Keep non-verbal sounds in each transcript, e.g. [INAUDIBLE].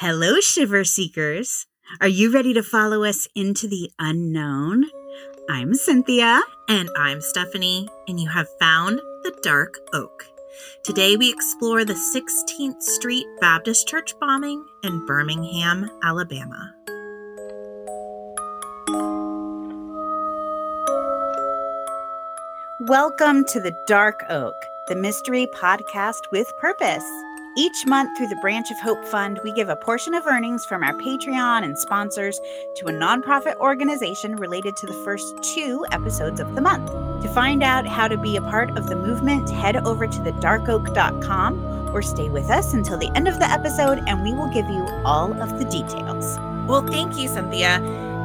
Hello, Shiver Seekers. Are you ready to follow us into the unknown? I'm Cynthia. And I'm Stephanie, and you have found the Dark Oak. Today we explore the 16th Street Baptist Church bombing in Birmingham, Alabama. Welcome to the Dark Oak, the mystery podcast with purpose. Each month, through the Branch of Hope Fund, we give a portion of earnings from our Patreon and sponsors to a nonprofit organization related to the first two episodes of the month. To find out how to be a part of the movement, head over to thedarkoak.com or stay with us until the end of the episode and we will give you all of the details. Well, thank you, Cynthia.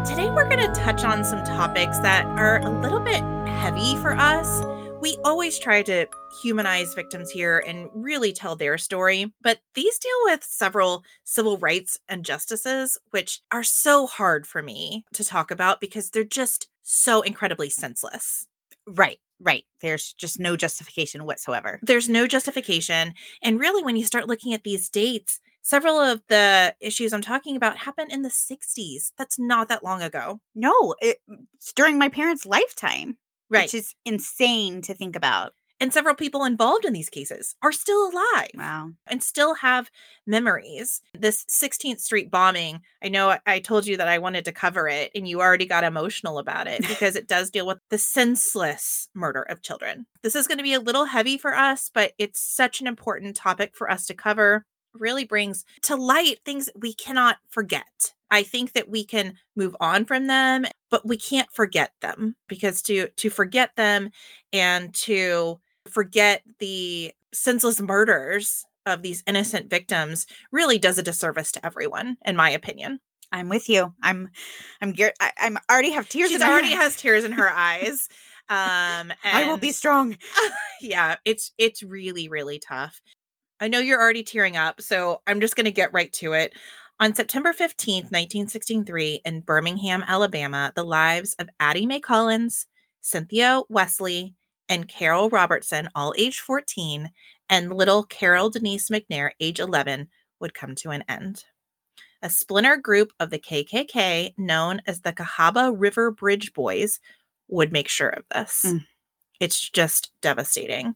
Today we're going to touch on some topics that are a little bit heavy for us. We always try to humanize victims here and really tell their story, but these deal with several civil rights injustices, which are so hard for me to talk about because they're just so incredibly senseless. Right, right. There's just no justification whatsoever. There's no justification. And really, when you start looking at these dates, several of the issues I'm talking about happened in the 60s. That's not that long ago. No, it, it's during my parents' lifetime, Right. which is insane to think about. and several people involved in these cases are still alive. Wow. and still have memories. This 16th Street bombing, I know I- I told you that I wanted to cover it, and you already got emotional about it [LAUGHS] because it does deal with the senseless murder of children. This is going to be a little heavy for us, but it's such an important topic for us to cover. Really brings to light things we cannot forget. I think that we can move on from them, but we can't forget them because to to forget them and to forget the senseless murders of these innocent victims really does a disservice to everyone in my opinion I'm with you. I'm, I'm, gear- I, I'm already have tears. she already [LAUGHS] has tears in her eyes um I will be strong. [LAUGHS] yeah it's it's really really tough i know you're already tearing up so i'm just going to get right to it on september 15th 1963 in birmingham alabama the lives of addie mae collins cynthia wesley and carole robertson all age 14 and little carol denise mcnair age 11 would come to an end a splinter group of the kkk known as the cahaba river bridge boys would make sure of this Mm. it's just devastating.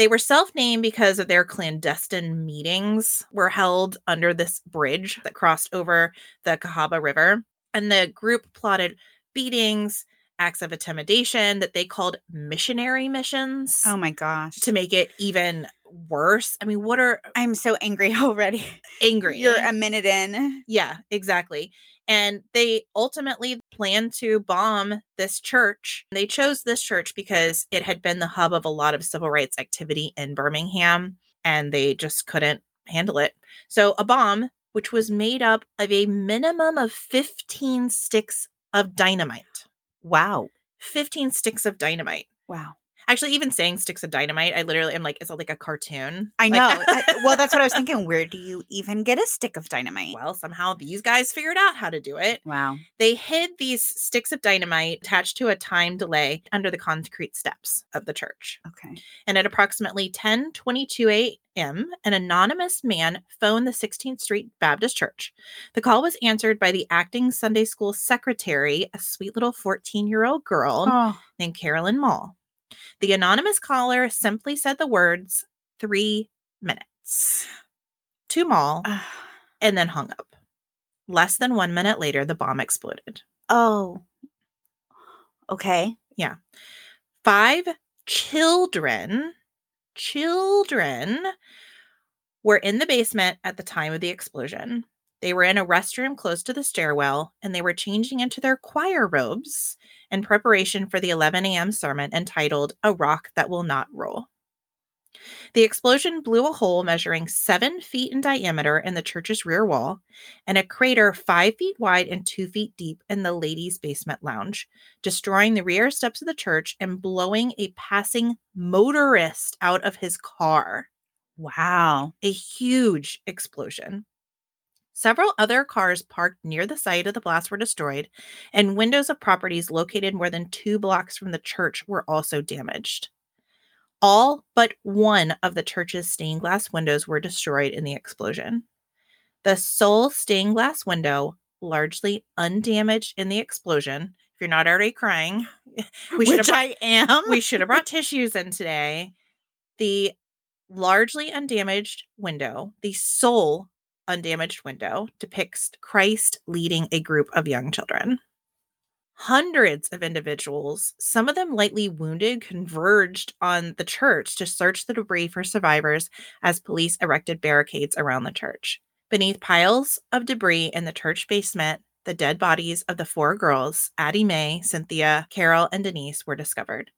They were self-named because of their clandestine meetings were held under this bridge that crossed over the Cahaba River, and the group plotted beatings, acts of intimidation that they called missionary missions Oh my gosh. to make it even worse. I mean, what are I'm so angry [LAUGHS] already. angry? You're a minute in. Yeah, exactly. And they ultimately planned to bomb this church. They chose this church because it had been the hub of a lot of civil rights activity in Birmingham, and they just couldn't handle it. So, a bomb, which was made up of a minimum of 15 sticks of dynamite. Wow. 15 sticks of dynamite. Wow. Actually, even saying sticks of dynamite, I literally am like, is it like a cartoon? I Like- know. [LAUGHS] I- well, that's what I was thinking. Where do you even get a stick of dynamite? well, somehow these guys figured out how to do it. Wow. They hid these sticks of dynamite attached to a time delay under the concrete steps of the church. Okay. And at approximately 10:22 a.m., an anonymous man phoned the 16th Street Baptist Church. The call was answered by the acting Sunday school secretary, a sweet little 14-year-old girl Oh. named Carolyn Maull. The anonymous caller simply said the words, three minutes to Maull, [SIGHS] and then hung up. Less than one minute later, the bomb exploded. Oh. Okay. Yeah. five children children were in the basement at the time of the explosion they were in a restroom close to the stairwell and they were changing into their choir robes in preparation for the 11 a.m sermon entitled a rock that will not roll the explosion blew a hole measuring seven feet in diameter in the church's rear wall and a crater five feet wide and two feet deep in the ladies' basement lounge destroying the rear steps of the church and blowing a passing motorist out of his car. Wow. A huge explosion. Several other cars parked near the site of the blast were destroyed, and windows of properties located more than two blocks from the church were also damaged. All but one of the church's stained glass windows were destroyed in the explosion. The sole stained glass window, largely undamaged in the explosion. If you're not already crying, [LAUGHS] we should have Which I am. we should have brought tissues in today. The largely undamaged window, the sole undamaged window, depicts Christ leading a group of young children. Hundreds of individuals, some of them lightly wounded, converged on the church to search the debris for survivors as police erected barricades around the church. Beneath piles of debris in the church basement, the dead bodies of the four girls, Addie Mae, Cynthia, Carol, and Denise, were discovered.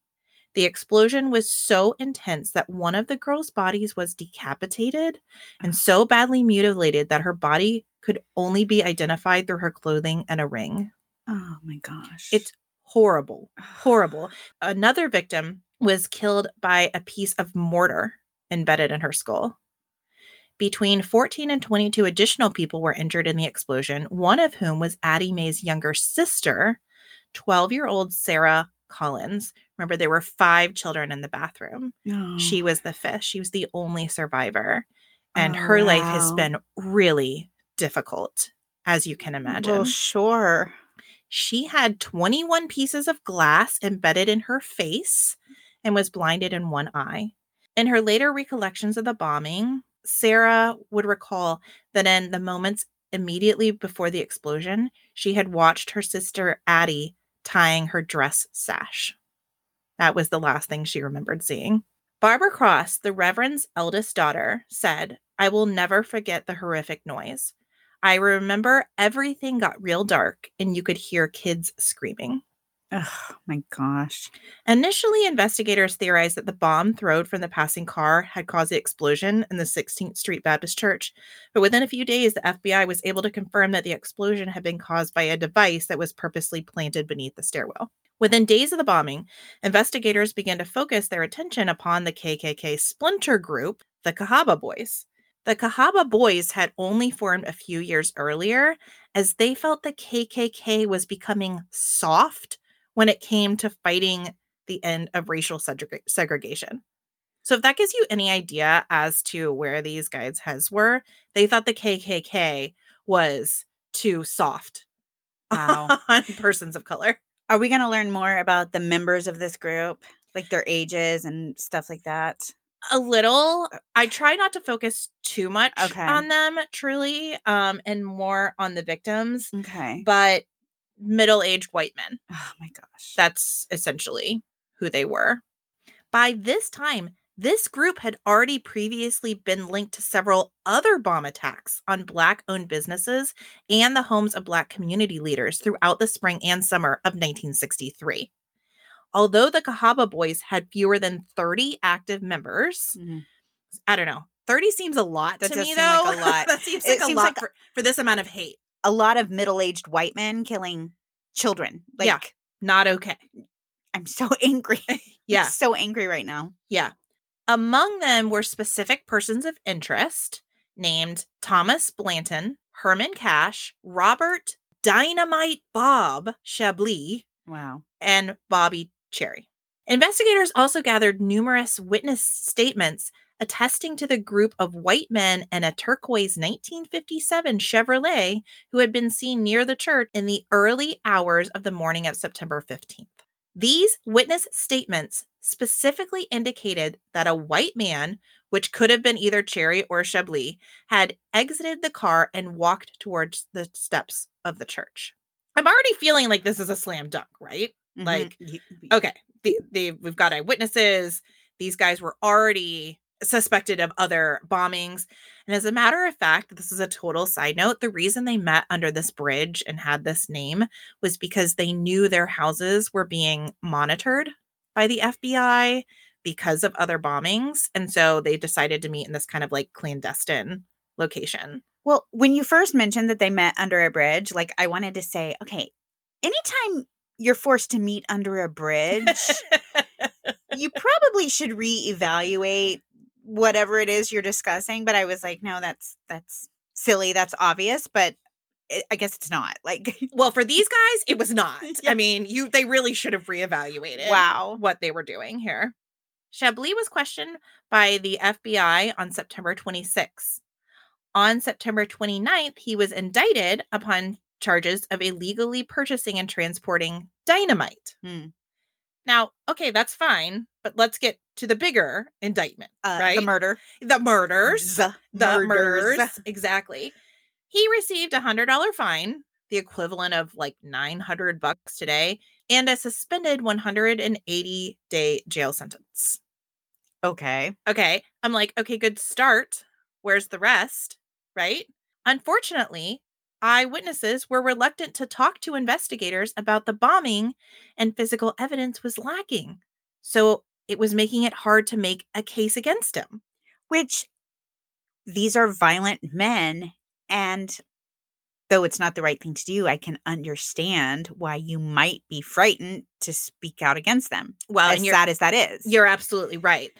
The explosion was so intense that one of the girls' bodies was decapitated and ah. so badly mutilated that her body could only be identified through her clothing and a ring. oh my gosh. It's horrible, horrible. [SIGHS] Another victim was killed by a piece of mortar embedded in her skull. Between 14 and 22 additional people were injured in the explosion, one of whom was Addie Mae's younger sister, 12 year old Sarah Collins. Remember, there were five children in the bathroom. Oh. She was the fifth. She was the only survivor. And Oh, her life has been really difficult, as you can imagine. Well, sure. She had 21 pieces of glass embedded in her face and was blinded in one eye. In her later recollections of the bombing, Sarah would recall that in the moments immediately before the explosion, she had watched her sister Addie tying her dress sash. That was the last thing she remembered seeing. Barbara Cross, the Reverend's eldest daughter, said, I will never forget the horrific noise. I remember everything got real dark and you could hear kids screaming. Oh my gosh. Initially, investigators theorized that the bomb thrown from the passing car had caused the explosion in the 16th Street Baptist Church. But within a few days, the FBI was able to confirm that the explosion had been caused by a device that was purposely planted beneath the stairwell. Within days of the bombing, investigators began to focus their attention upon the KKK splinter group, the Cahaba Boys. The Cahaba Boys had only formed a few years earlier as they felt the KKK was becoming soft when it came to fighting the end of racial segreg- segregation. So, if that gives you any idea as to where these guys' heads were, they thought the KKK was too soft [LAUGHS] Wow. on persons of color. Are we going to learn more about the members of this group, like their ages and stuff like that? A little. I try not to focus too much Okay. on them, truly, um, and more on the victims, Okay. but middle aged white men. Oh my gosh. That's essentially who they were. By this time, this group had already previously been linked to several other bomb attacks on Black owned businesses and the homes of Black community leaders throughout the spring and summer of 1963. Although the Cahaba Boys had fewer than 30 active members, Mhm. I don't know. 30 seems a lot That to me, though. like a [LAUGHS] lot. that seems It like a seems lot like- for, for this amount of hate. A lot of middle-aged white men killing children. Like Yeah. Not okay. I'm so [LAUGHS] angry. [LAUGHS] Yeah. I'm so angry right now. Yeah. Among them were specific persons of interest named Thomas Blanton, Herman Cash, Robert Dynamite Bob Chambliss, Wow. and Bobby Cherry. Investigators also gathered numerous witness statements attesting to the group of white men and a turquoise 1957 Chevrolet who had been seen near the church in the early hours of the morning of September 15th. These witness statements specifically indicated that a white man, which could have been either Cherry or Chambliss, had exited the car and walked towards the steps of the church. I'm already feeling like this is a slam dunk, right? Mhm. Like, okay, the, the, we've got eyewitnesses. These guys were already suspected of other bombings. And as a matter of fact, this is a total side note. The reason they met under this bridge and had this name was because they knew their houses were being monitored by the FBI because of other bombings. And so they decided to meet in this kind of like clandestine location. Well, when you first mentioned that they met under a bridge, like I wanted to say, okay, anytime you're forced to meet under a bridge, [LAUGHS] you probably should reevaluate whatever it is you're discussing. But I was like, no, that's that's silly. That's obvious. But it, I guess it's not. Like, [LAUGHS] well, for these guys, it was not. [LAUGHS] Yeah. I mean, you they really should have reevaluated. wow. what they were doing here. Chambliss was questioned by the FBI on September 26. On September 29th, he was indicted upon charges of illegally purchasing and transporting dynamite. Hmm. Now, okay, that's fine, but let's get to the bigger indictment, Uh, right? The murder. the murders. The, the murders. murders. Exactly. He received a hundred dollar fine, the equivalent of like nine hundred bucks today, and a suspended 180 day jail sentence. Okay. Okay. I'm like, okay, good start. Where's the rest? Right. Unfortunately, eyewitnesses were reluctant to talk to investigators about the bombing, and physical evidence was lacking. So it was making it hard to make a case against him. Which these are violent men. And though it's not the right thing to do, I can understand why you might be frightened to speak out against them. Well, as sad as that is. you're absolutely right.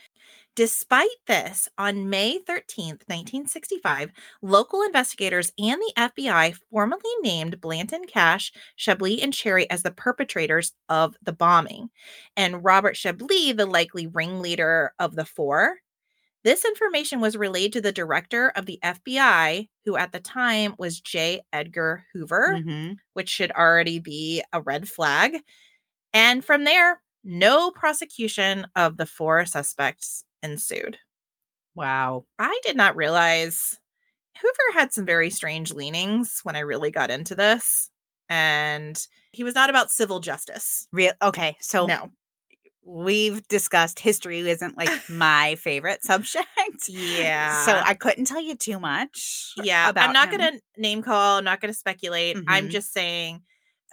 Despite this, on May 13th, 1965, local investigators and the FBI formally named Blanton Cash, Chambliss, and Cherry as the perpetrators of the bombing, and Robert Chambliss, the likely ringleader of the four. This information was relayed to the director of the FBI, who at the time was J. Edgar Hoover, Mhm. which should already be a red flag. And from there, no prosecution of the four suspects ensued. Wow. I did not realize Hoover had some very strange leanings when I really got into this. And he was not about civil justice. Real okay. So No. we've discussed history isn't like [LAUGHS] my favorite subject. Yeah. So I couldn't tell you too much. yeah. about I'm not him. to name call. I'm not going to speculate. I'm Mhm. just saying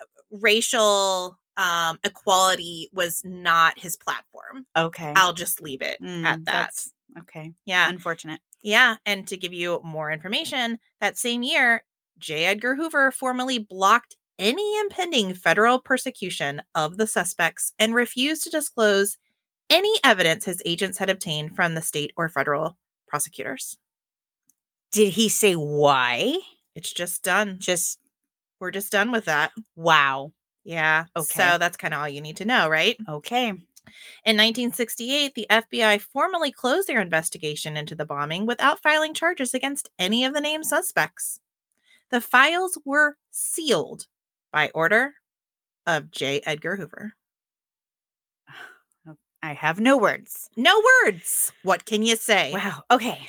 uh, racial um, equality was not his platform. Okay. I'll just leave it Mm, at that. okay. Yeah. Unfortunate. Yeah, and to give you more information, that same year, J. Edgar Hoover formally blocked any impending federal persecution of the suspects and refused to disclose any evidence his agents had obtained from the state or federal prosecutors. Did he say why? It's just done. Just We're just done with that. wow. Yeah. Okay. So that's kind of all you need to know, right? Okay. In 1968, the FBI formally closed their investigation into the bombing without filing charges against any of the named suspects. The files were sealed by order of J. Edgar Hoover. [SIGHS] I have no words. No words. What can you say? Wow. Okay.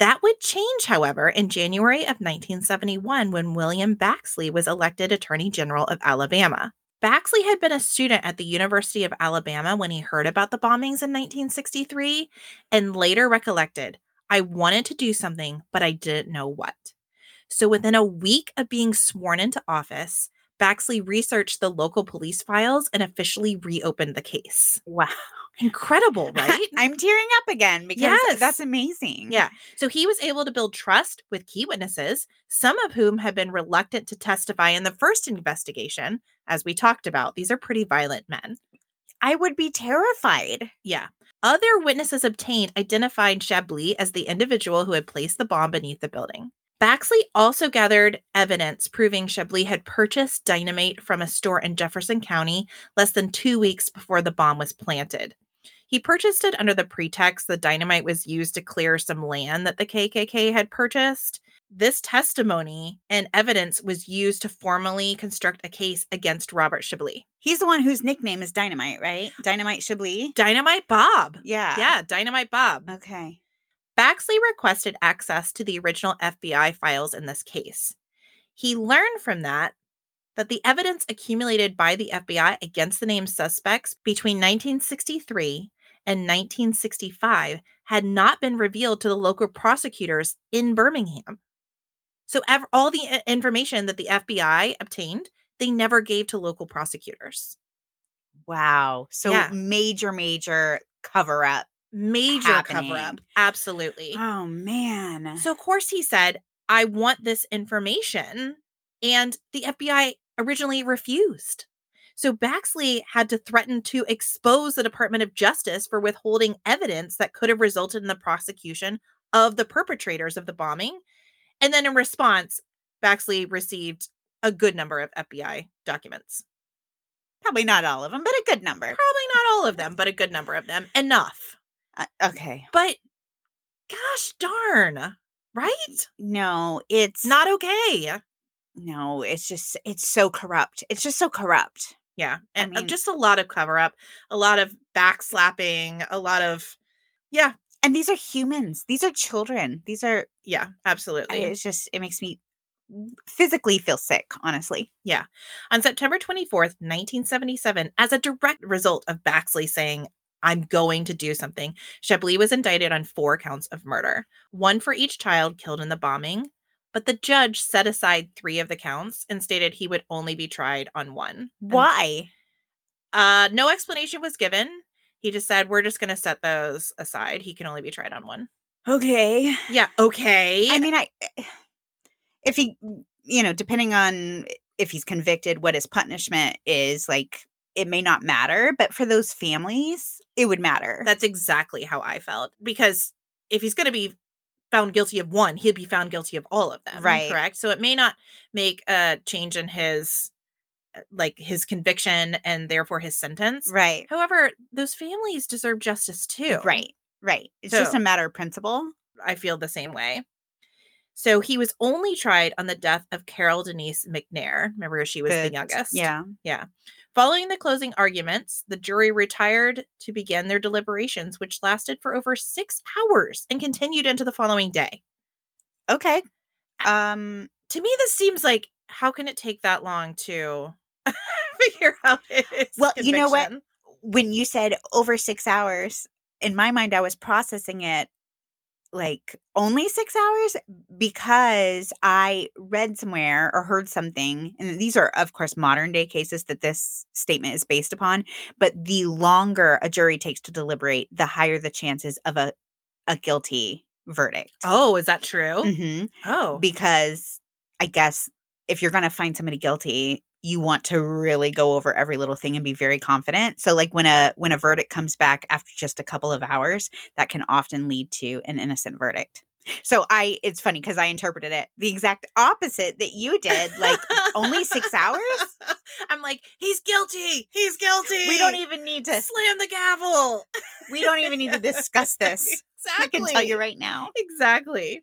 That would change, however, in January of 1971 when William Baxley was elected Attorney General of Alabama. Baxley had been a student at the University of Alabama when he heard about the bombings in 1963 and later recollected, I wanted to do something, but I didn't know what. So within a week of being sworn into office, Baxley researched the local police files and officially reopened the case. Wow. Incredible, [LAUGHS] right? I'm tearing up again because Yes. that's amazing. Yeah. So he was able to build trust with key witnesses, some of whom had been reluctant to testify in the first investigation. As we talked about, these are pretty violent men. I would be terrified. Yeah. Other witnesses obtained identified Chambliss as the individual who had placed the bomb beneath the building. Baxley also gathered evidence proving Chambliss had purchased dynamite from a store in Jefferson County less than two weeks before the bomb was planted. He purchased it under the pretext the dynamite was used to clear some land that the KKK had purchased. This testimony and evidence was used to formally construct a case against Robert Chambliss. He's the one whose nickname is Dynamite, right? Dynamite Chambliss. Dynamite Bob. Yeah. Yeah, Dynamite Bob. Okay. Baxley requested access to the original FBI files in this case. He learned from that that the evidence accumulated by the FBI against the named suspects between 1963 and 1965 had not been revealed to the local prosecutors in Birmingham. So ev- all the information that the FBI obtained, they never gave to local prosecutors. Wow. So Yeah. major, major cover up. Major cover up. Absolutely. Oh man. So, of course, he said, I want this information. And the FBI originally refused. So, Baxley had to threaten to expose the Department of Justice for withholding evidence that could have resulted in the prosecution of the perpetrators of the bombing. And then, in response, Baxley received a good number of FBI documents. probably not all of them, but a good number. Probably not all of them, but a good number of them. Enough. Uh, okay. But gosh darn. right? No, it's Not okay. no, it's just it's so corrupt. It's just so corrupt. Yeah. And uh, mean- just a lot of cover up, a lot of backslapping, a lot of, yeah, And these are humans. These are children. These are yeah, absolutely. it's just it makes me physically feel sick, honestly. Yeah. On September 24th, 1977, as a direct result of Baxley saying, I'm going to do something, Chambliss was indicted on four counts of murder, one for each child killed in the bombing. But the judge set aside three of the counts and stated he would only be tried on one. And, Why? Uh, no explanation was given. He just said, We're just going to set those aside. He can only be tried on one. Okay. Yeah. Okay. I mean, I if he, you know, depending on if he's convicted, what his punishment is, like it may not matter, but for those families, it would matter. That's exactly how I felt because if he's going to be found guilty of one, he'll be found guilty of all of them. Right. Correct. So it may not make a change in his uh, like his conviction and therefore his sentence. right. However, those families deserve justice too. Right. Right. It's just a matter of principle. I feel the same way. So he was only tried on the death of Carol Denise McNair. Remember, she was the, The- youngest. Yeah. Yeah. Following the closing arguments, the jury retired to begin their deliberations, which lasted for over six hours and continued into the following day. Okay. Um. To me, this seems like how can it take that long to [LAUGHS] figure out his Well, you know what? When you said over six hours, in my mind, I was processing it like only six hours because I read somewhere or heard something, and these are, of course, modern day cases that this statement is based upon. But the longer a jury takes to deliberate, the higher the chances of a a guilty verdict. Oh, is that true? Mhm. Oh, because I guess if you're going to find somebody guilty, you want to really go over every little thing and be very confident. So like when a when a verdict comes back after just a couple of hours, that can often lead to an innocent verdict. So I it's funny cuz I interpreted it the exact opposite that you did, like only 6 hours? [LAUGHS] I'm like, he's guilty. He's guilty. we don't even need to slam the gavel. we don't even need to [LAUGHS] discuss this. I can tell you right now. Exactly.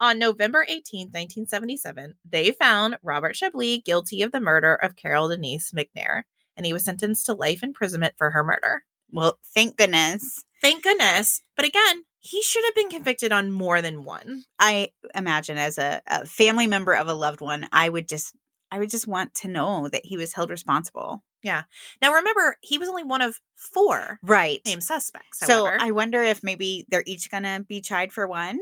On November 18, 1977, they found Robert Chambliss guilty of the murder of Carol Denise McNair, and he was sentenced to life imprisonment for her murder. Well, thank goodness. Thank goodness. But again, he should have been convicted on more than one. I imagine as a, a family member of a loved one, I would just I would just want to know that he was held responsible. Yeah. Now, remember, he was only one of four Right. named suspects. So I wonder if maybe they're each gonna be tried for one.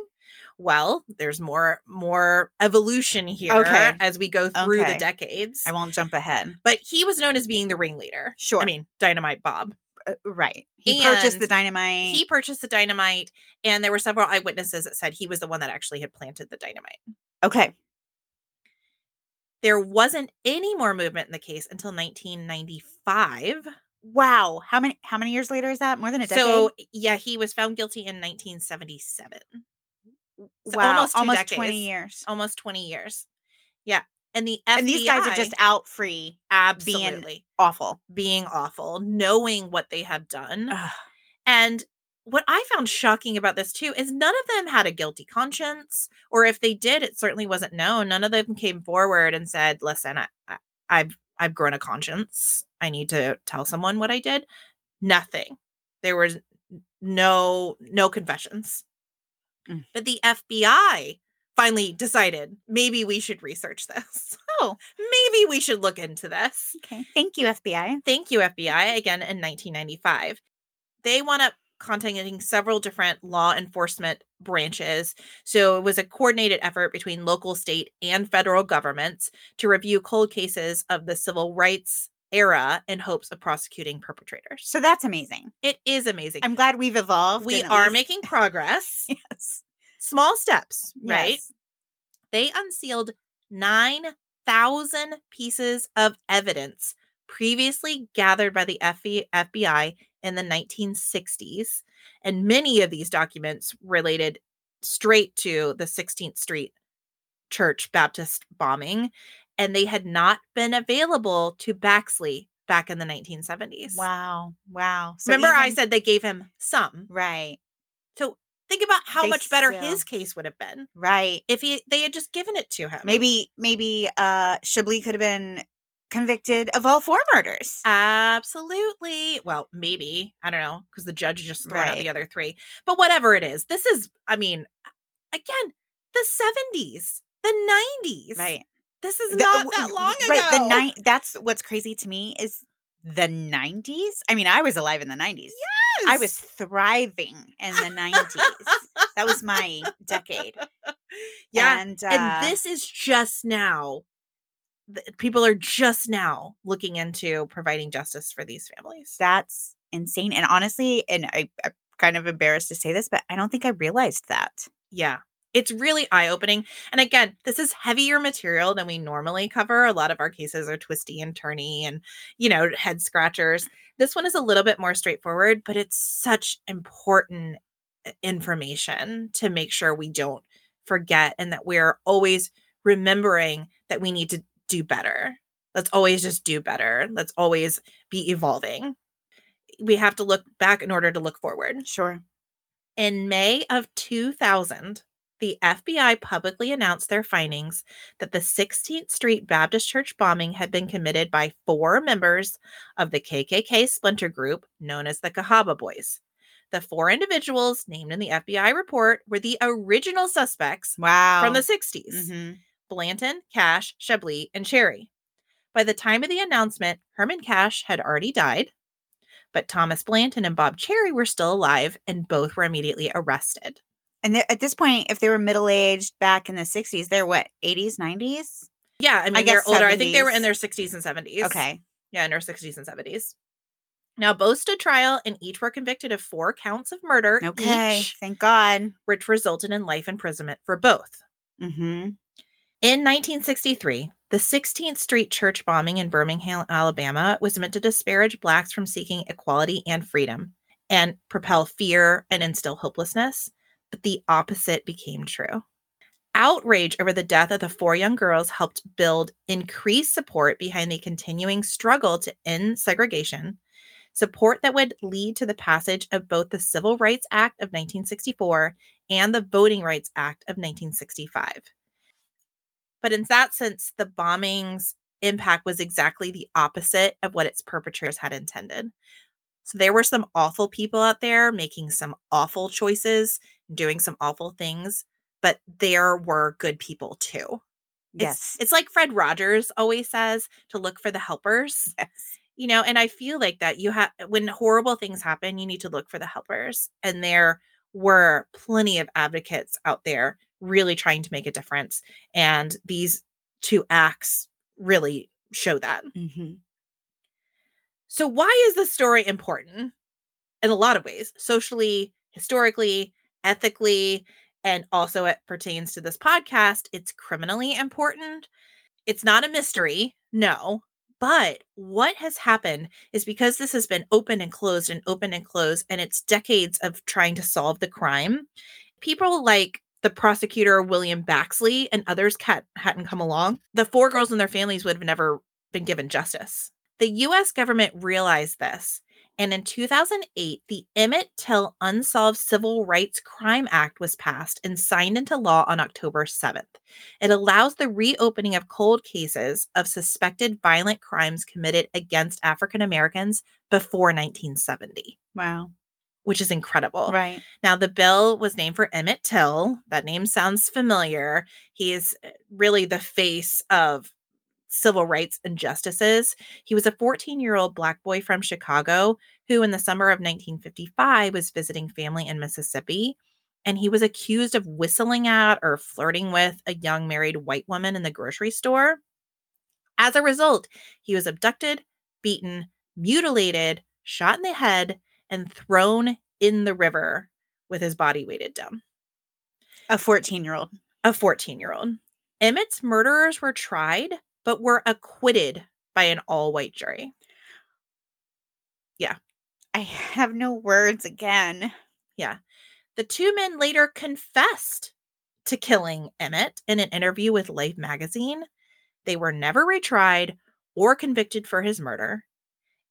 Well, there's more more evolution here Okay. as we go through Okay. the decades. I won't jump ahead. But he was known as being the ringleader. Sure. I mean, Dynamite Bob. Uh, right. He purchased the dynamite. He purchased the dynamite, and there were several eyewitnesses that said he was the one that actually had planted the dynamite. okay. There wasn't any more movement in the case until 1995. Wow. How many how many years later is that? More than a decade? So, yeah, he was found guilty in 1977. So wow. almost Almost, two 20 years. Almost 20 years. Yeah. And the FBI, And these guys are just out free, absolutely awful. being awful, knowing what they have done. Ugh. And what I found shocking about this too is none of them had a guilty conscience, or if they did, it certainly wasn't known. None of them came forward and said, "Listen, I, I, I've I've grown a conscience. I need to tell someone what I did." Nothing. There was no no confessions. Mm. But the FBI finally decided maybe we should research this. [LAUGHS] Oh, maybe we should look into this. okay. Thank you, FBI. Thank you, FBI, again in 1995. They wound up contacting several different law enforcement branches. So it was a coordinated effort between local, state, and federal governments to review cold cases of the civil rights era in hopes of prosecuting perpetrators. So that's amazing. It is amazing. I'm glad we've evolved. we are least- making [LAUGHS] progress. yes. Small steps, right? Yes. they unsealed 9,000 pieces of evidence previously gathered by the FBI in the 1960s. And many of these documents related straight to the 16th Street Church Baptist bombing, and they had not been available to Baxley back in the 1970s. Wow. Wow. So Remember, I said they gave him some. right. So Think about how They much better still- his case would have been Right. if he they had just given it to him. Maybe maybe uh Chambliss could have been convicted of all four murders. Absolutely. Well, maybe. I don't know because the judge just threw out the other three. But whatever it is, this is, I mean, again, the 70s, the 90s. Right. This is not w- that long ago. Right. The nine that's what's crazy to me is the 90s. I mean, I was alive in the 90s. Yes. I was thriving in the 90s. that was my decade. [LAUGHS] Yeah. And, uh, and this is just now. People are just now looking into providing justice for these families. that's insane. And honestly, and I, I'm kind of embarrassed to say this, but I don't think I realized that. Yeah. It's really eye opening. And again, this is heavier material than we normally cover. A lot of our cases are twisty and turny and, you know, head scratchers. This one is a little bit more straightforward, but it's such important uh, information to make sure we don't forget and that we're always remembering that we need to do better. Let's always just do better. Let's always be evolving. We have to look back in order to look forward. Sure. In May of 2000, the FBI publicly announced their findings that the 16th Street Baptist Church bombing had been committed by four members of the KKK splinter group known as the Cahaba Boys. The four individuals named in the FBI report were the original suspects Wow. from the 60s Mhm. Blanton, Cash, Chambliss, and Cherry. By the time of the announcement, Herman Cash had already died, but Thomas Blanton and Bob Cherry were still alive and both were immediately arrested. And they're- at this point, if they were middle aged back in the 60s, they're what, 80s, 90s? Yeah, I mean, guess they're older. I think they were in their 60s and 70s. Okay. Yeah, in their 60s and 70s. Now, both stood trial and each were convicted of four counts of murder, Okay. each, Thank God. which resulted in life imprisonment for both. Mm-hmm. In 1963, the 16th Street church bombing in Birmingham, Alabama was meant to disparage Blacks from seeking equality and freedom and propel fear and instill hopelessness, but the opposite became true. Outrage over the death of the four young girls helped build increased support behind the continuing struggle to end segregation, support that would lead to the passage of both the Civil Rights Act of 1964 and the Voting Rights Act of 1965. But in that sense, the bombing's impact was exactly the opposite of what its perpetrators had intended. So there were some awful people out there making some awful choices, doing some awful things, but there were good people too. It's, Yes. it's like Fred Rogers always says to look for the helpers. yes. You know, and I feel like that you have when horrible things happen, you need to look for the helpers. And there were plenty of advocates out there really trying to make a difference. And these two acts really show that. Mm-hmm. So, why is this story important? In a lot of ways, socially, historically, ethically, and also it pertains to this podcast. It's criminally important. It's not a mystery, no. But what has happened is because this has been open and closed and open and closed, and it's decades of trying to solve the crime, people like the prosecutor William Baxley and others hadn't come along. The four girls and their families would have never been given justice. The US government realized this, and in 2008, the Emmett Till Unsolved Civil Rights Crime Act was passed and signed into law on October 7th. It allows the reopening of cold cases of suspected violent crimes committed against African Americans before 1970, Wow. which is incredible. Right. Now, the bill was named for Emmett Till. That name sounds familiar. He is uh, really the face of civil rights injustices. He was a 14 year old Black boy from Chicago who, in the summer of 1955, was visiting family in Mississippi. And he was accused of whistling at or flirting with a young married white woman in the grocery store. As a result, he was abducted, beaten, mutilated, shot in the head, and thrown in the river with his body weighted down. A 14 year old. A 14 year old. Emmett's murderers were tried, but were acquitted by an all white jury. Yeah. I have no words again. Yeah. The two men later confessed to killing Emmett in an interview with Life magazine. They were never retried or convicted for his murder.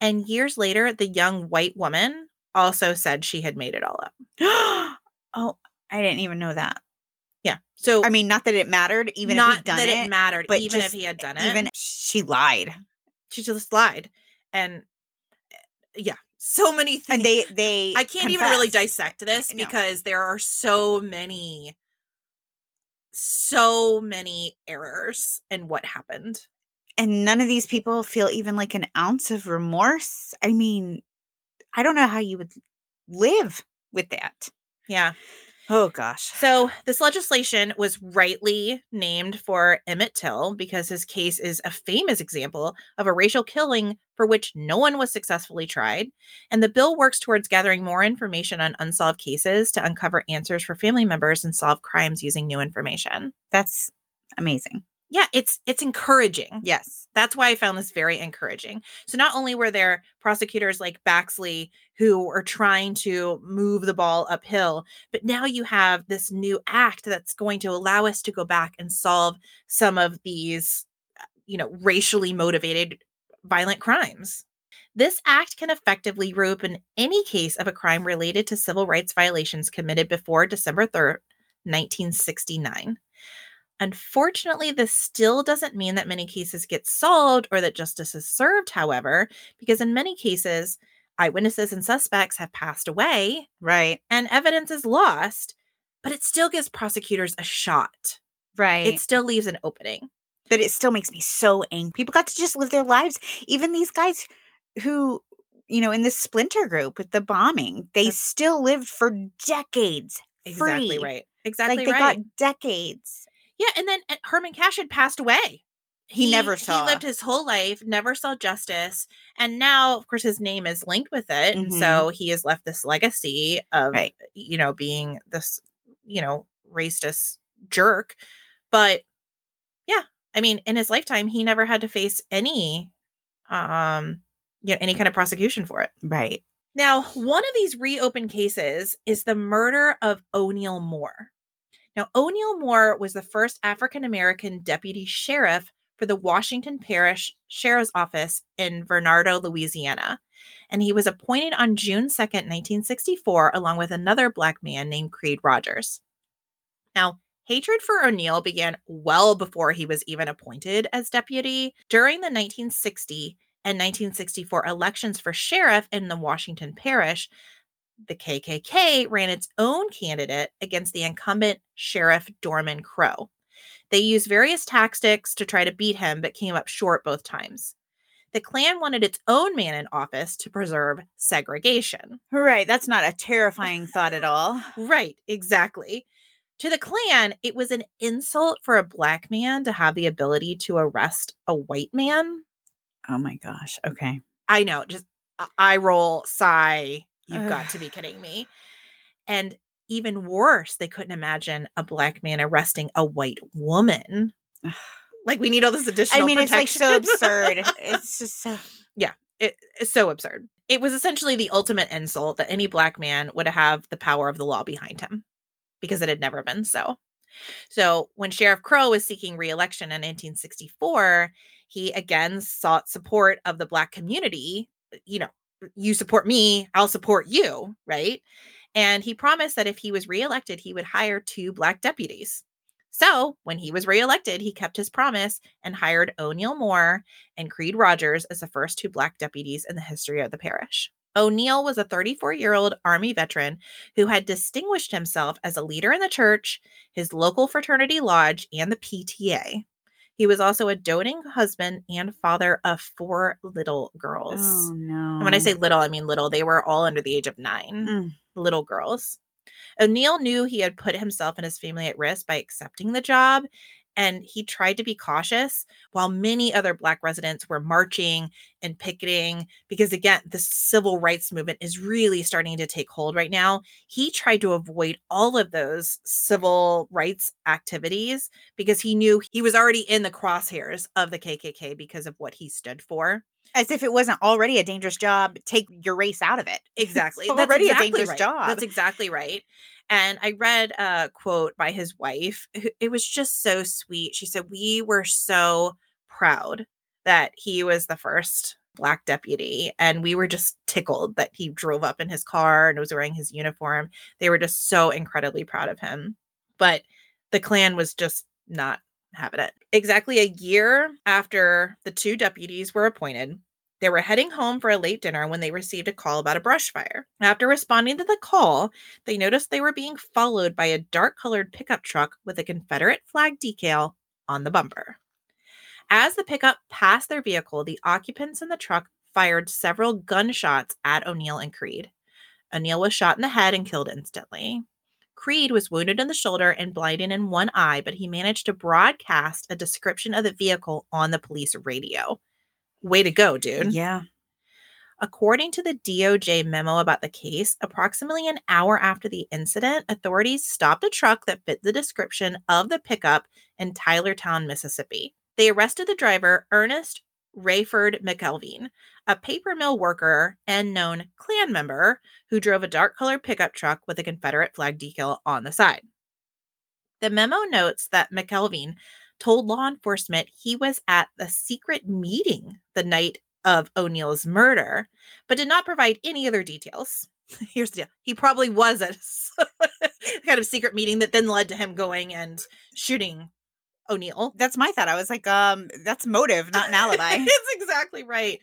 And years later, the young white woman also said she had made it all up. [GASPS] Oh, I didn't even know that. Yeah. So I mean, not that it mattered, even not if he'd done that it, it mattered, but even just if he had done it. even she lied, she just lied. And eh, yeah, so many [LAUGHS] things. and they they I can't even really dissect this No. because there are so many, so many errors in what happened. and none of these people feel even like an ounce of remorse. I mean, I don't know how you would live with that. Yeah. Oh gosh. So this legislation was rightly named for Emmett Till because his case is a famous example of a racial killing for which no one was successfully tried. And the bill works towards gathering more information on unsolved cases to uncover answers for family members and solve crimes using new information. That's amazing. Yeah, it's it's encouraging. Yes. That's why I found this very encouraging. So not only were there prosecutors like Baxley who were trying to move the ball uphill, but now you have this new act that's going to allow us to go back and solve some of these uh, you know, racially motivated violent crimes. This act can effectively reopen any case of a crime related to civil rights violations committed before December 3rd, 1969. Unfortunately, this still doesn't mean that many cases get solved or that justice is served, however, because in many cases, eyewitnesses and suspects have passed away Right. and evidence is lost, but it still gives prosecutors a shot. Right. It still leaves an opening. but it still makes me so angry. People got to just live their lives. Even these guys who, you know, in this splinter group with the bombing, they That's- still lived for decades. Exactly free. right. Exactly right. like they right. got decades. Yeah, and then uh, Herman Cash had passed away. He, never saw. He lived his whole life, never saw justice, and now, of course, his name is linked with it, and Mhm. so he has left this legacy of, Right. you know, being this, you know, racist jerk. But yeah, I mean, in his lifetime, he never had to face any, um, you know, any kind of prosecution for it. right. Now, one of these reopened cases is the murder of Oneal Moore. Now, Oneal Moore was the first African American deputy sheriff for the Washington Parish Sheriff's Office in Varnado, Louisiana. And he was appointed on June 2nd, 1964, along with another Black man named Creed Rogers. Now, hatred for Oneal began well before he was even appointed as deputy. During the 1960 and 1964 elections for sheriff in the Washington Parish, the KKK ran its own candidate against the incumbent Sheriff Dorman Crowe. They used various tactics to try to beat him, but came up short both times. The Klan wanted its own man in office to preserve segregation. Right. That's not a terrifying [LAUGHS] thought at all. Right, exactly. To the Klan, it was an insult for a black man to have the ability to arrest a white man. Oh my gosh. Okay. I know, just eye roll, sigh. You've got to be kidding me. And even worse, they couldn't imagine a black man arresting a white woman. Like we need all this additional. I mean, it's like so absurd. It's just so. [LAUGHS] it, it's so absurd. It was essentially the ultimate insult that any black man would have the power of the law behind him because it had never been so. So when Sheriff Crowe was seeking reelection in 1964, he again sought support of the black community. You know, you support me, I'll support you, right? And he promised that if he was reelected, he would hire two black deputies. So when he was reelected, he kept his promise and hired Oneal Moore and Creed Rogers as the first two black deputies in the history of the parish. Oneal was a 34 year old Army veteran who had distinguished himself as a leader in the church, his local fraternity lodge, and the PTA. He was also a doting husband and father of four little girls. Oh no. And when I say little, I mean little. They were all under the age of nine Mm. little girls. Oneal knew he had put himself and his family at risk by accepting the job, and he tried to be cautious while many other Black residents were marching and picketing. Because again, the civil rights movement is really starting to take hold right now. He tried to avoid all of those civil rights activities because he knew he was already in the crosshairs of the KKK because of what he stood for. As if it wasn't already a dangerous job. Take your race out of it. [LAUGHS] Exactly. It's That's already exactly a dangerous right. job. That's exactly right. And I read a quote by his wife. It was just so sweet. She said, We were so proud that he was the first black deputy. And we were just tickled that he drove up in his car and was wearing his uniform. They were just so incredibly proud of him. But the Klan was just not having it. Exactly a year after the two deputies were appointed, they were heading home for a late dinner when they received a call about a brush fire. After responding to the call, they noticed they were being followed by a dark colored pickup truck with a Confederate flag decal on the bumper. As the pickup passed their vehicle, the occupants in the truck fired several gunshots at Oneal and Creed. Oneal was shot in the head and killed instantly. Creed was wounded in the shoulder and blinded in one eye, but he managed to broadcast a description of the vehicle on the police radio. Way to go, dude. Yeah. According to the DOJ memo about the case, approximately an hour after the incident, authorities stopped a truck that fit the description of the pickup in Tylertown, Mississippi. They arrested the driver, Ernest Rayford McElveen, a paper mill worker and known Klan member who drove a dark colored pickup truck with a Confederate flag decal on the side. The memo notes that McElveen told law enforcement he was at a secret meeting the night of Oneal's murder, but did not provide any other details. [LAUGHS] Here's the deal. He probably was at a [LAUGHS] kind of secret meeting that then led to him going and shooting Oneal. That's my thought. I was like, um, that's motive, not an [LAUGHS] alibi. That's exactly right.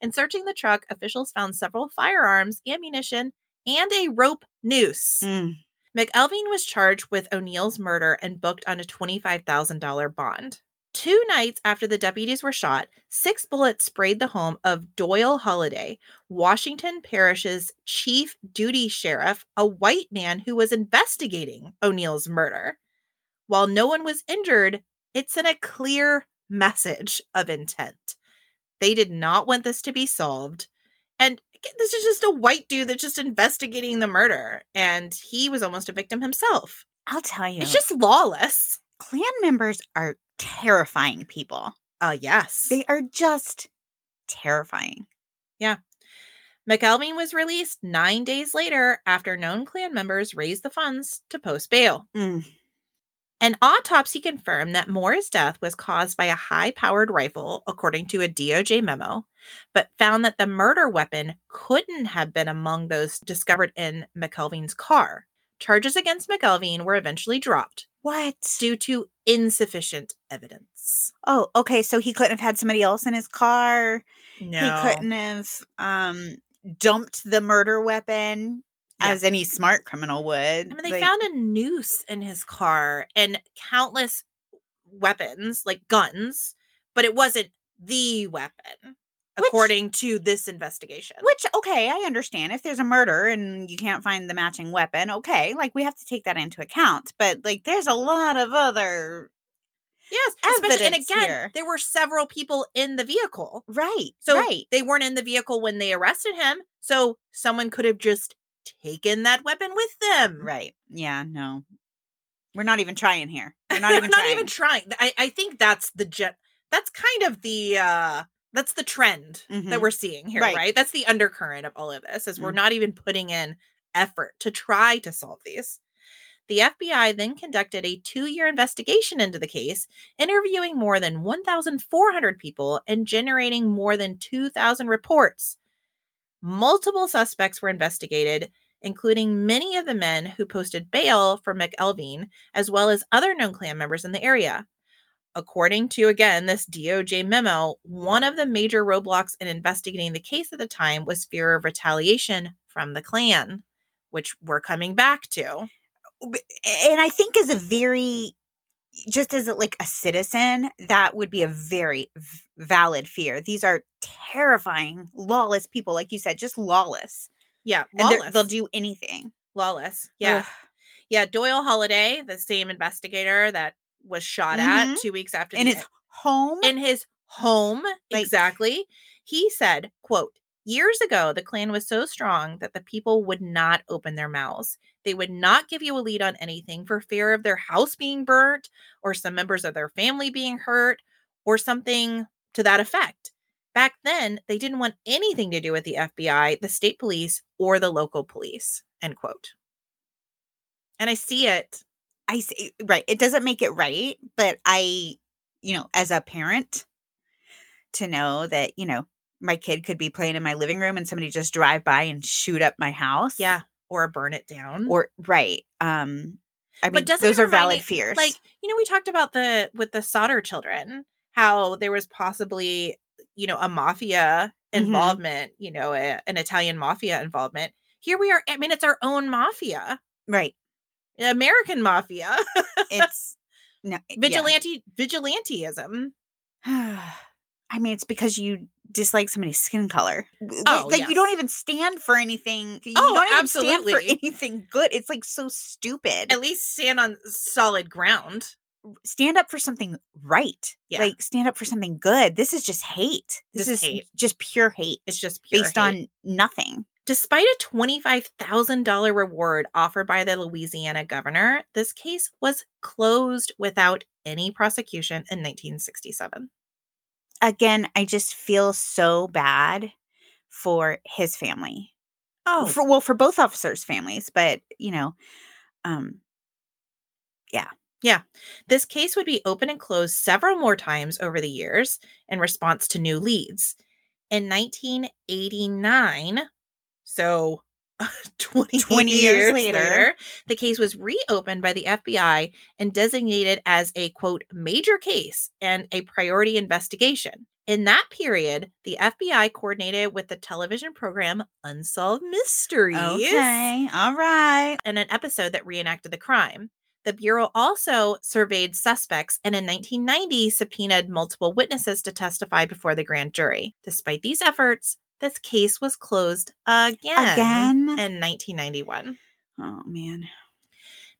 In searching the truck, officials found several firearms, ammunition, and a rope noose. Mm. McElveen was charged with Oneal's murder and booked on a $25,000 bond. Two nights after the deputies were shot, six bullets sprayed the home of Doyle Holliday, Washington Parish's chief duty sheriff, a white man who was investigating Oneal's murder. While no one was injured, it sent a clear message of intent. They did not want this to be solved. And this is just a white dude that's just investigating the murder. And he was almost a victim himself. I'll tell you. It's just lawless. Klan members are terrifying people. Uh yes. They are just terrifying. Yeah. McElveen was released nine days later after known Klan members raised the funds to post bail. Mm. An autopsy confirmed that Moore's death was caused by a high powered rifle, according to a DOJ memo, but found that the murder weapon couldn't have been among those discovered in McElveen's car. Charges against McElveen were eventually dropped What? due to insufficient evidence. Oh, okay. So he couldn't have had somebody else in his car. No. He couldn't have um dumped the murder weapon Yeah. as any smart criminal would. I mean, they Like, found a noose in his car and countless weapons, like guns, but it wasn't the weapon, Which- according to this investigation. which okay, I understand if there's a murder and you can't find the matching weapon. Okay, like we have to take that into account. But like, there's a lot of other yes, especially, and again, here. there were several people in the vehicle. right. So right. they weren't in the vehicle when they arrested him. So someone could have just taken that weapon with them. Right. Yeah. No. We're not even trying here. We're not even [LAUGHS] not trying. even trying. I, I think that's the jet. That's kind of the uh that's the trend that Mhm. we're seeing here, Right. right. That's the undercurrent of all of this is we're Mhm. not even putting in effort to try to solve these. The FBI then conducted a two-year investigation into the case, interviewing more than 1,400 people and generating more than 2,000 reports. Multiple suspects were investigated, including many of the men who posted bail for McElveen, as well as other known Klan members in the area. According to, again, this DOJ memo, one of the major roadblocks in investigating the case at the time was fear of retaliation from the Klan, which we're coming back to. And I think is a very just as a, like a citizen, that would be a very v- valid fear. These are terrifying, lawless people, like you said, just lawless. Yeah, lawless. they'll do anything. lawless. Yeah. Ugh. Yeah. Doyle Holiday, the same investigator that was shot at Mhm. two weeks after in his home. in his home Like- exactly he said quote years ago the klan was so strong that the people would not open their mouths. They would not give you a lead on anything for fear of their house being burnt or some members of their family being hurt or something to that effect. Back then they didn't want anything to do with the fbi the state police or the local police end quote. And i see it. I see, right. It doesn't make it right, but I, you know, as a parent, to know that, you know, my kid could be playing in my living room and somebody just drive by and shoot up my house. Yeah. Or burn it down. Or right. Um I mean those are valid me- fears. like you know we talked about the with the Sodder children how there was possibly you know a mafia Mhm. involvement you know a, an Italian mafia involvement here we are I mean it's our own mafia right. American mafia [LAUGHS] It's no yeah. vigilante vigilanteism [SIGHS] I mean, it's because you dislike somebody's skin color. Oh, like you don't even stand for anything. You Oh, stand for anything good. It's like so stupid. at least stand on solid ground stand up for something right. Yeah. Like stand up for something good. This is just hate. This is hate. just pure hate it's just based hate. on nothing. Despite a $25,000 reward offered by the Louisiana governor, this case was closed without any prosecution in 1967. Again, I just feel so bad for his family. Oh, For well, for both officers' families, but you know, um, yeah. Yeah. this case would be open and closed several more times over the years in response to new leads. In 1989, so [LAUGHS] 20, 20 years years later. later, the case was reopened by the FBI and designated as a quote major case and a priority investigation. In that period, the FBI coordinated with the television program Unsolved Mysteries okay, all right. and an episode that reenacted the crime. The Bureau also surveyed suspects and in 1990 subpoenaed multiple witnesses to testify before the grand jury. Despite these efforts, this case was closed again, Again. in 1991. Oh man.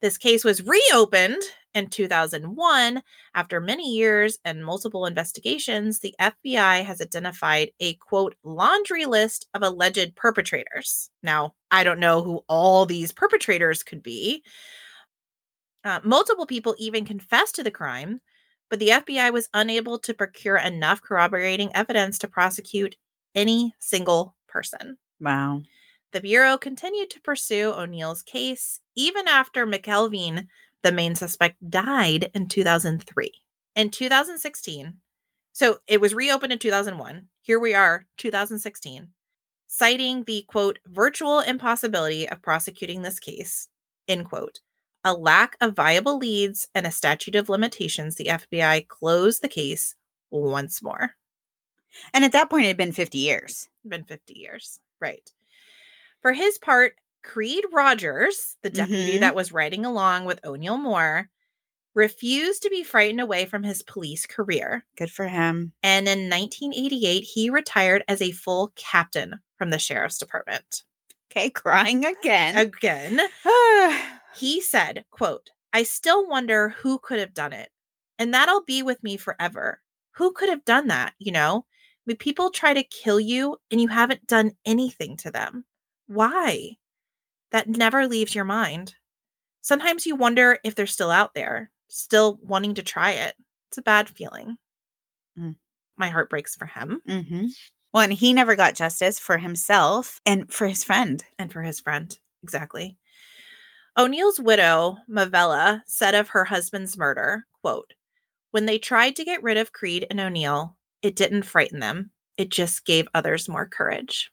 This case was reopened in 2001 after many years and multiple investigations. The FBI has identified a quote laundry list of alleged perpetrators. Now, I don't know who all these perpetrators could be. Uh, multiple people even confessed to the crime, but the FBI was unable to procure enough corroborating evidence to prosecute any single person. Wow. The Bureau continued to pursue Oneal's case even after McElveen, the main suspect, died in 2003. In 2016, so it was reopened in 2001. Here we are, 2016, citing the quote, virtual impossibility of prosecuting this case, end quote. A lack of viable leads and a statute of limitations, the FBI closed the case once more And at that point, it had been 50 years. been 50 years. Right. For his part, Creed Rogers, the deputy Mhm. that was riding along with Oneal Moore, refused to be frightened away from his police career. Good for him. And in 1988, he retired as a full captain from the sheriff's department. Okay, crying again. Again, [SIGHS] he said, quote, I still wonder who could have done it. And that'll be with me forever. Who could have done that? You know, when people try to kill you and you haven't done anything to them. Why? That never leaves your mind. Sometimes you wonder if they're still out there, still wanting to try it. It's a bad feeling. Mm. My heart breaks for him hmm Well, and he never got justice for himself and for his friend. and for his friend. Exactly. Oneal's widow, Mavella, said of her husband's murder, quote, When they tried to get rid of Creed and Oneal, it didn't frighten them. It just gave others more courage.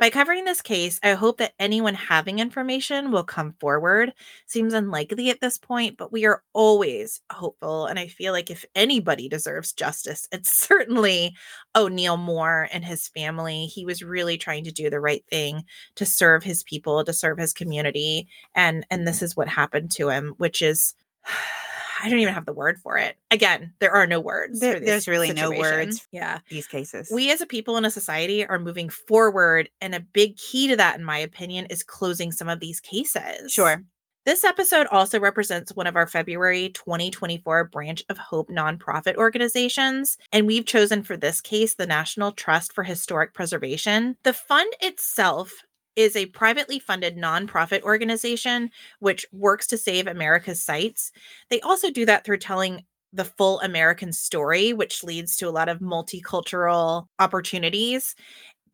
By covering this case, I hope that anyone having information will come forward. Seems unlikely at this point, but we are always hopeful. And I feel like if anybody deserves justice, it's [LAUGHS] certainly Oneal Moore and his family. He was really trying to do the right thing to serve his people, to serve his community. And and this is what happened to him, which is [SIGHS] [SIGHS] I don't even have the word for it. Again, there are no words. There- for this there's really no words. Yeah These cases. we as a people in a society are moving forward and a big key to that in my opinion is closing some of these cases sure. this episode also represents one of our february 2024 branch of hope nonprofit organizations and we've chosen for this case the national trust for historic preservation the fund itself is a privately funded nonprofit organization which works to save america's sites they also do that through telling the full American story, which leads to a lot of multicultural opportunities,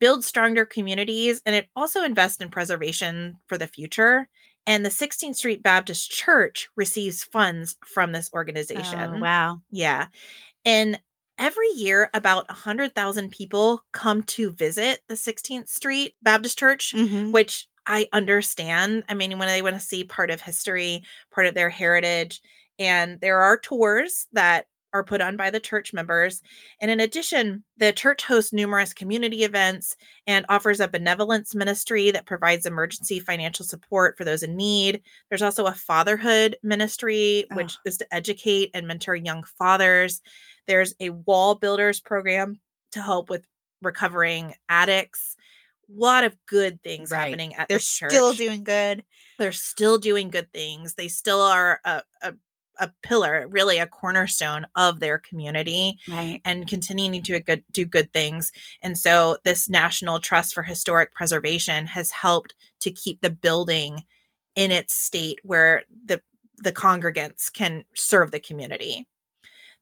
build stronger communities, and it also invests in preservation for the future. And the 16th Street Baptist Church receives funds from this oh, organization. Oh, wow. Yeah. And every year, about 100,000 people come to visit the 16th Street Baptist Church, Mhm. which I understand. I mean, when they want to see part of history, part of their heritage, and there are tours that are put on by the church members. And in addition, the church hosts numerous community events and offers a benevolence ministry that provides emergency financial support for those in need. There's also a fatherhood ministry, which Oh. is to educate and mentor young fathers. There's a wall builders program to help with recovering addicts. A lot of good things Right. happening at They're this church still doing good. they're still doing good things. They still are a, a, a pillar, really a cornerstone of their community Right. and continuing to good, do good things. And so this National Trust for Historic Preservation has helped to keep the building in its state where the the congregants can serve the community.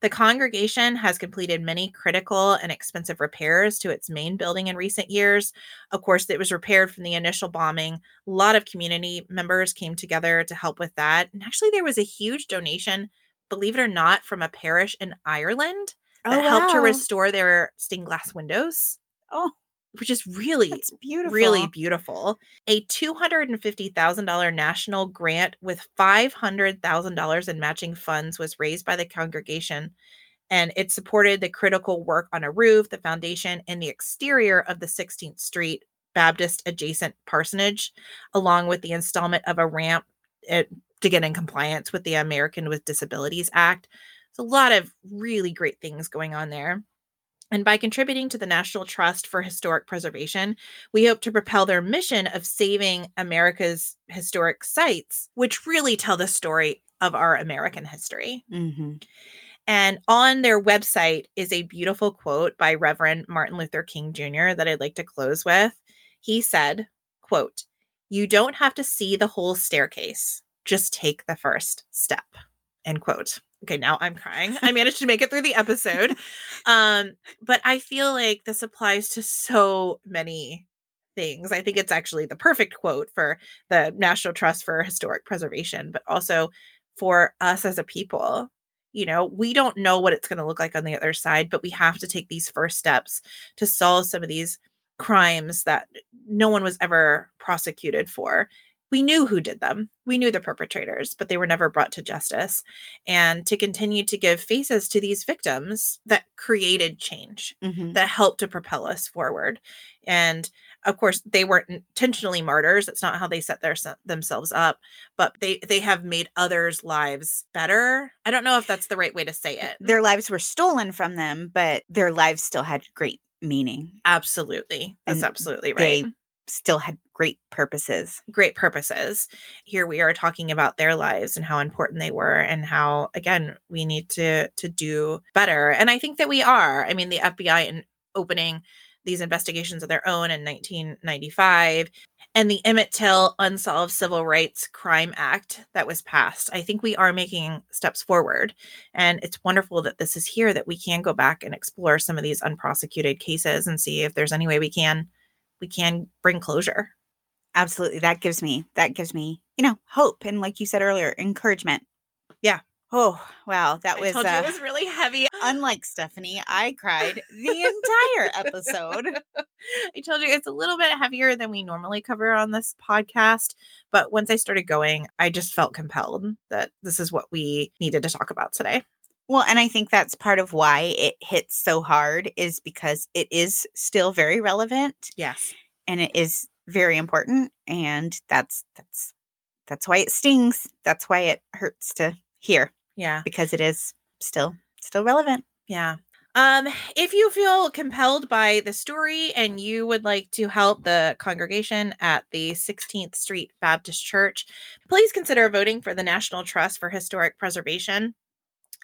The congregation has completed many critical and expensive repairs to its main building in recent years. Of course, it was repaired from the initial bombing. A lot of community members came together to help with that. And actually, there was a huge donation, believe it or not, from a parish in Ireland that oh, helped to restore their stained glass windows, Oh, which is really, that's beautiful. really beautiful. A $250,000 national grant with $500,000 in matching funds was raised by the congregation, and it supported the critical work on a roof, the foundation, and the exterior of the 16th Street Baptist adjacent parsonage, along with the installment of a ramp uh, to get in compliance with the American with Disabilities Act. It's a lot of really great things going on there. And by contributing to the National Trust for Historic Preservation, we hope to propel their mission of saving America's historic sites, which really tell the story of our American history. hmm And on their website is a beautiful quote by Reverend Martin Luther King Jr. that I'd like to close with. He said, quote, "You don't have to see the whole staircase. Just take the first step." End quote. Okay, now I'm crying. I managed to make it through the episode. Um, but I feel like this applies to so many things. I think it's actually the perfect quote for the National Trust for Historic Preservation, but also for us as a people. You know, we don't know what it's going to look like on the other side, but we have to take these first steps to solve some of these crimes that no one was ever prosecuted for. We knew who did them. We knew the perpetrators, but they were never brought to justice. And to continue to give faces to these victims that created change hmm that helped to propel us forward. And of course, they weren't intentionally martyrs. That's not how they set their themselves up, but they they have made others' lives better. I don't know if that's the right way to say it. Their lives were stolen from them, but their lives still had great meaning. Absolutely. That's And absolutely right. They still had great purposes. great purposes. Here we are talking about their lives and how important they were and how again we need to to do better. And I think that we are. I mean the FBI in opening these investigations of their own in 1995 and the Emmett Till Unsolved Civil Rights Crime Act that was passed. I think we are making steps forward and it's wonderful that this is here that we can go back and explore some of these unprosecuted cases and see if there's any way we can we can bring closure. Absolutely. That gives me that gives me, you know, hope and like you said earlier, encouragement. Yeah. Oh, wow. That I was told you uh, it was really heavy. unlike Stephanie. I cried the entire episode. [LAUGHS] I told you it's a little bit heavier than we normally cover on this podcast. But once I started going, I just felt compelled that this is what we needed to talk about today. Well, and I think that's part of why it hits so hard is because it is still very relevant Yes. and it is very important and that's that's that's why it stings. That's why it hurts to hear Yeah. because it is still still relevant. Yeah. Um, if you feel compelled by the story and you would like to help the congregation at the 16th Street Baptist Church, please consider voting for the National Trust for Historic Preservation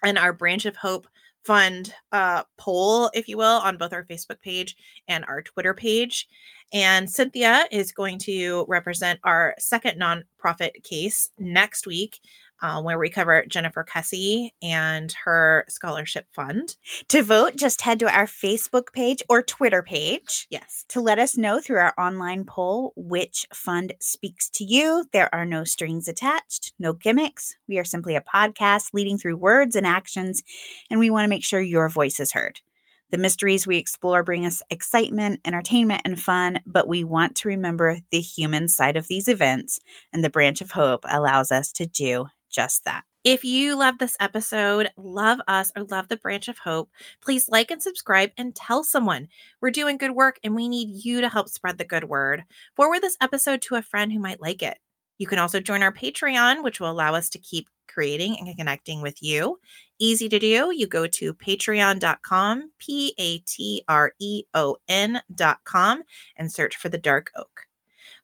and our Branch of Hope Fund uh, poll, if you will, on both our Facebook page and our Twitter page. And Cynthia is going to represent our second nonprofit case next week. Uh, where we cover Jennifer Kesse and her scholarship fund. To vote, just head to our Facebook page or Twitter page Yes. to let us know through our online poll which fund speaks to you. There are no strings attached, no gimmicks. We are simply a podcast leading through words and actions, and we want to make sure your voice is heard. The mysteries we explore bring us excitement, entertainment, and fun, but we want to remember the human side of these events, and the Branch of Hope allows us to do just that. If you love this episode, love us, or love the Branch of Hope, please like and subscribe and tell someone. We're doing good work and we need you to help spread the good word. Forward this episode to a friend who might like it. You can also join our Patreon, which will allow us to keep creating and connecting with you. Easy to do. You go to patreon.com, P A T R E O N.com, and search for the Dark Oak.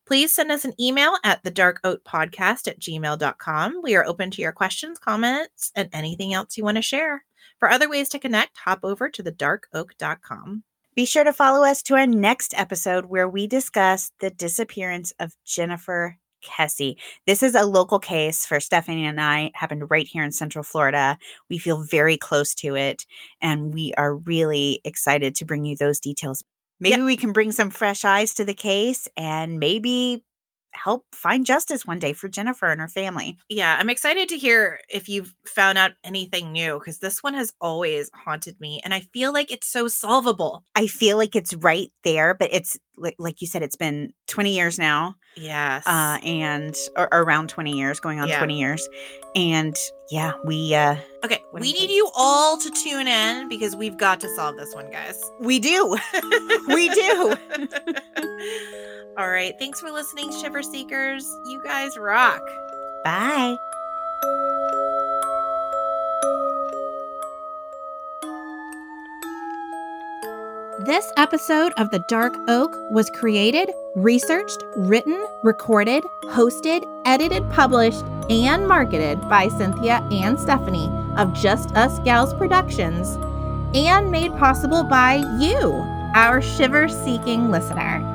Please send us an email at the dark oak podcast at gmail.com. We are open to your questions, comments, and anything else you want to share. For other ways to connect, hop over to the darkoak.com. Be sure to follow us to our next episode where we discuss the disappearance of Jennifer Kesse. This is a local case for Stephanie and I. It happened right here in Central Florida. We feel very close to it, and we are really excited to bring you those details. Maybe we can bring some fresh eyes to the case and maybe help find justice one day for Jennifer and her family. Yeah, I'm excited to hear if you've found out anything new because this one has always haunted me and I feel like it's so solvable. I feel like it's right there, but it's like, like you said, it's been 20 years now. Yes. uh, and or, around 20 years, going on Yeah. 20 years. And yeah, we uh okay, we need think? you all to tune in because we've got to solve this one, guys. we do. [LAUGHS] we do. [LAUGHS] [LAUGHS] all right. Thanks for listening, Shiver Seekers. You guys rock. Bye. This episode of The Dark Oak was created, researched, written, recorded, hosted, edited, published, and marketed by Cynthia and Stephanie of Just Us Gals Productions and made possible by you, our shiver seeking listener.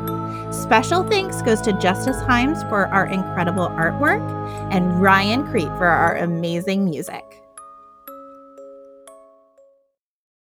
Special thanks goes to Justice Himes for our incredible artwork and Ryan Crete for our amazing music.